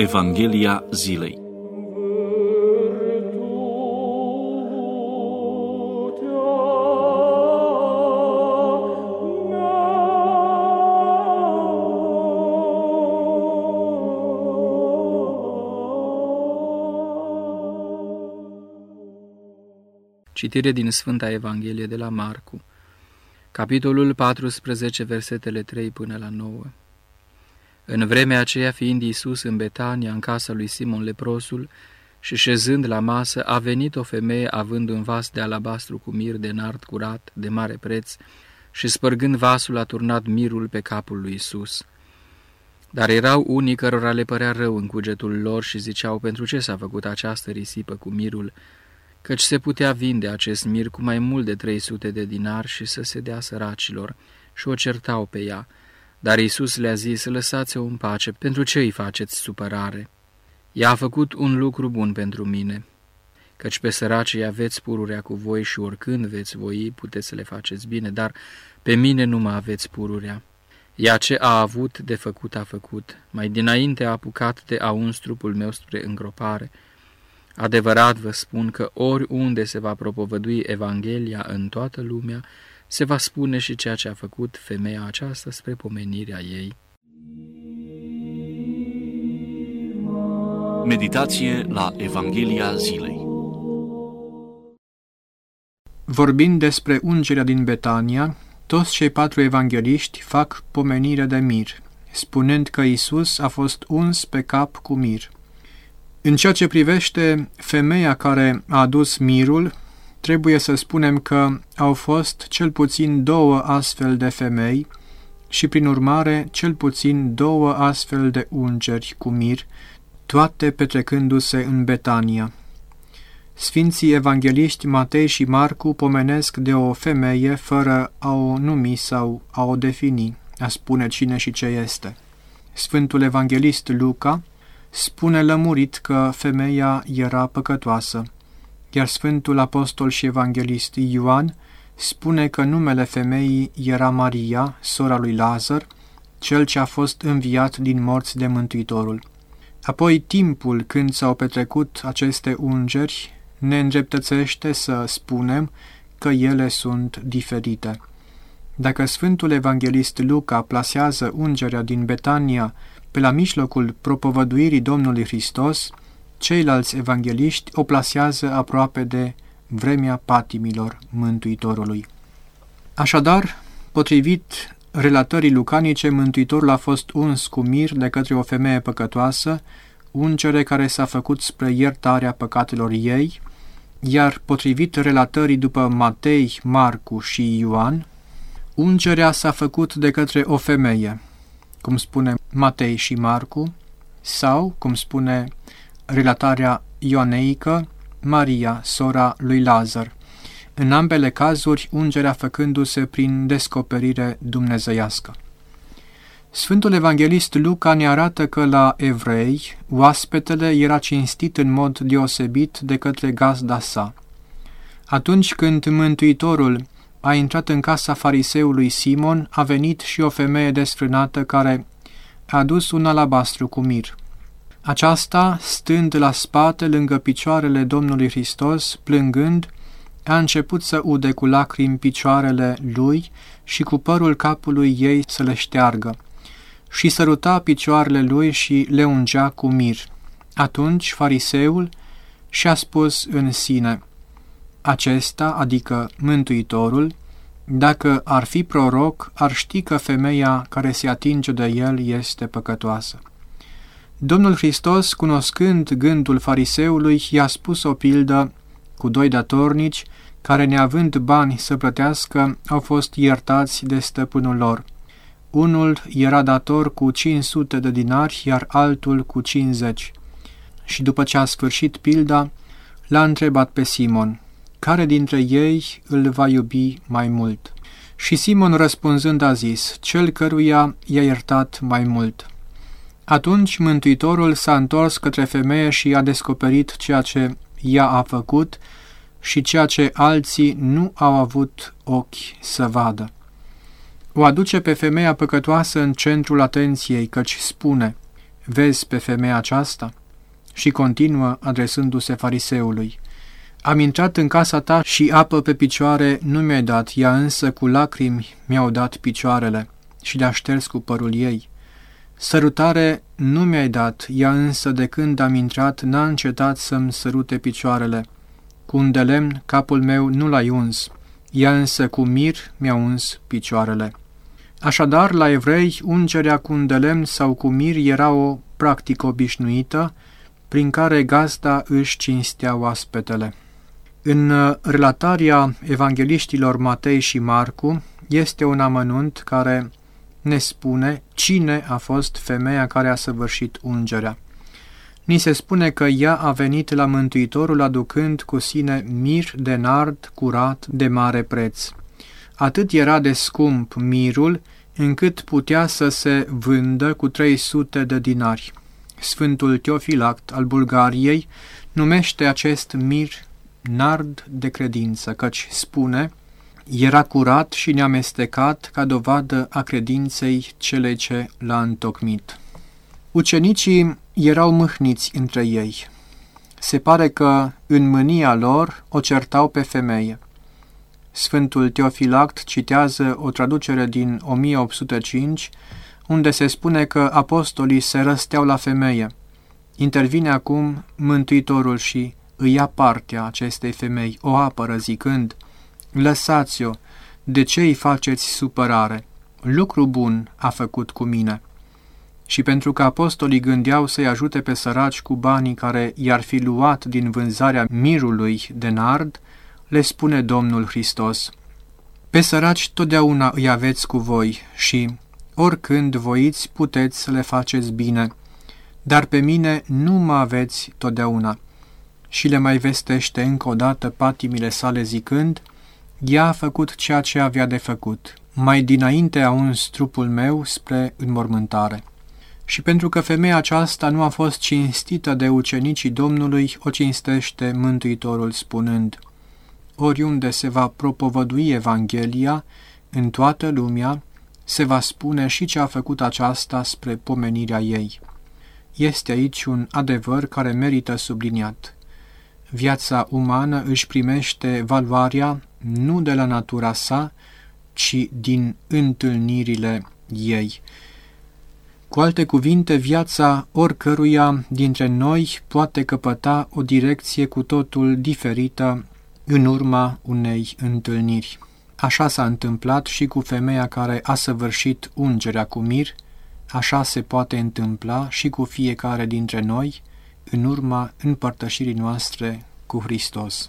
Evanghelia zilei. Citire din Sfânta Evanghelie de la Marcu, capitolul 14, versetele 3 până la 9. În vremea aceea, fiind Iisus în Betania, în casa lui Simon leprosul, și șezând la masă, a venit o femeie având un vas de alabastru cu mir de nard curat, de mare preț, și spărgând vasul a turnat mirul pe capul lui Isus. Dar erau unii cărora le părea rău în cugetul lor și ziceau, pentru ce s-a făcut această risipă cu mirul, căci se putea vinde acest mir cu mai mult de 300 de dinari și să se dea săracilor, și o certau pe ea. Dar Isus le-a zis, lăsați-o în pace, pentru ce îi faceți supărare? Ea a făcut un lucru bun pentru mine, căci pe săracii aveți pururea cu voi și oricând veți voi, puteți să le faceți bine, dar pe mine nu mă aveți pururea. Ea ce a avut de făcut a făcut, mai dinainte a apucat de a uns trupul meu spre îngropare, Adevărat vă spun că oriunde se va propovădui Evanghelia în toată lumea, se va spune și ceea ce a făcut femeia aceasta spre pomenirea ei. Meditație la Evanghelia zilei Vorbind despre ungerea din Betania, toți cei patru evangeliști fac pomenire de mir, spunând că Isus a fost uns pe cap cu mir. În ceea ce privește femeia care a adus mirul, trebuie să spunem că au fost cel puțin două astfel de femei și, prin urmare, cel puțin două astfel de ungeri cu mir, toate petrecându-se în Betania. Sfinții evangeliști Matei și Marcu pomenesc de o femeie fără a o numi sau a o defini, a spune cine și ce este. Sfântul evanghelist Luca spune lămurit că femeia era păcătoasă, iar Sfântul Apostol și Evanghelist Ioan spune că numele femeii era Maria, sora lui Lazar, cel ce a fost înviat din morți de Mântuitorul. Apoi timpul când s-au petrecut aceste ungeri ne îndreptățește să spunem că ele sunt diferite. Dacă Sfântul Evanghelist Luca plasează ungerea din Betania pe la mijlocul propovăduirii Domnului Hristos, ceilalți evangeliști o plasează aproape de vremea patimilor Mântuitorului. Așadar, potrivit relatării lucanice, Mântuitorul a fost uns cu mir de către o femeie păcătoasă, ungere care s-a făcut spre iertarea păcatelor ei, iar potrivit relatării după Matei, Marcu și Ioan, ungerea s-a făcut de către o femeie, cum spune Matei și Marcu, sau, cum spune relatarea ioneică, Maria, sora lui Lazar. În ambele cazuri, ungerea făcându-se prin descoperire dumnezeiască. Sfântul Evanghelist Luca ne arată că la evrei, oaspetele era cinstit în mod deosebit de către gazda sa. Atunci când Mântuitorul a intrat în casa fariseului Simon, a venit și o femeie desfrânată care a adus un alabastru cu mir. Aceasta, stând la spate lângă picioarele Domnului Hristos, plângând, a început să ude cu lacrimi picioarele lui și cu părul capului ei să le șteargă și săruta picioarele lui și le ungea cu mir. Atunci fariseul și-a spus în sine – acesta, adică Mântuitorul, dacă ar fi proroc, ar ști că femeia care se atinge de el este păcătoasă. Domnul Hristos, cunoscând gândul fariseului, i-a spus o pildă cu doi datornici care, neavând bani să plătească, au fost iertați de stăpânul lor. Unul era dator cu 500 de dinari, iar altul cu 50. Și după ce a sfârșit pilda, l-a întrebat pe Simon, care dintre ei îl va iubi mai mult? Și Simon răspunzând a zis, cel căruia i-a iertat mai mult. Atunci Mântuitorul s-a întors către femeie și a descoperit ceea ce ea a făcut și ceea ce alții nu au avut ochi să vadă. O aduce pe femeia păcătoasă în centrul atenției, căci spune, vezi pe femeia aceasta? Și continuă adresându-se fariseului. Am intrat în casa ta și apă pe picioare nu mi-ai dat, ea însă cu lacrimi mi-au dat picioarele și le-a șters cu părul ei. Sărutare nu mi-ai dat, ea însă de când am intrat n-a încetat să-mi sărute picioarele. Cu un de lemn capul meu nu l-ai uns, ea însă cu mir mi-a uns picioarele. Așadar, la evrei, ungerea cu un de lemn sau cu mir era o practică obișnuită, prin care gazda își cinstea oaspetele. În uh, relatarea evangeliștilor Matei și Marcu este un amănunt care ne spune cine a fost femeia care a săvârșit ungerea. Ni se spune că ea a venit la Mântuitorul aducând cu sine mir de nard curat de mare preț. Atât era de scump mirul, încât putea să se vândă cu 300 de dinari. Sfântul Teofilact al Bulgariei numește acest mir nard de credință, căci spune, era curat și neamestecat ca dovadă a credinței cele ce l-a întocmit. Ucenicii erau mâhniți între ei. Se pare că, în mânia lor, o certau pe femeie. Sfântul Teofilact citează o traducere din 1805, unde se spune că apostolii se răsteau la femeie. Intervine acum Mântuitorul și îi ia partea acestei femei, o apără zicând, Lăsați-o, de ce îi faceți supărare? Lucru bun a făcut cu mine. Și pentru că apostolii gândeau să-i ajute pe săraci cu banii care i-ar fi luat din vânzarea mirului de nard, le spune Domnul Hristos, Pe săraci totdeauna îi aveți cu voi și, oricând voiți, puteți să le faceți bine, dar pe mine nu mă aveți totdeauna și le mai vestește încă o dată patimile sale zicând, ea a făcut ceea ce avea de făcut. Mai dinainte a uns trupul meu spre înmormântare. Și pentru că femeia aceasta nu a fost cinstită de ucenicii Domnului, o cinstește Mântuitorul spunând, Oriunde se va propovădui Evanghelia, în toată lumea, se va spune și ce a făcut aceasta spre pomenirea ei. Este aici un adevăr care merită subliniat viața umană își primește valoarea nu de la natura sa, ci din întâlnirile ei. Cu alte cuvinte, viața oricăruia dintre noi poate căpăta o direcție cu totul diferită în urma unei întâlniri. Așa s-a întâmplat și cu femeia care a săvârșit ungerea cu mir, așa se poate întâmpla și cu fiecare dintre noi, în urma împărtășirii noastre cu Hristos.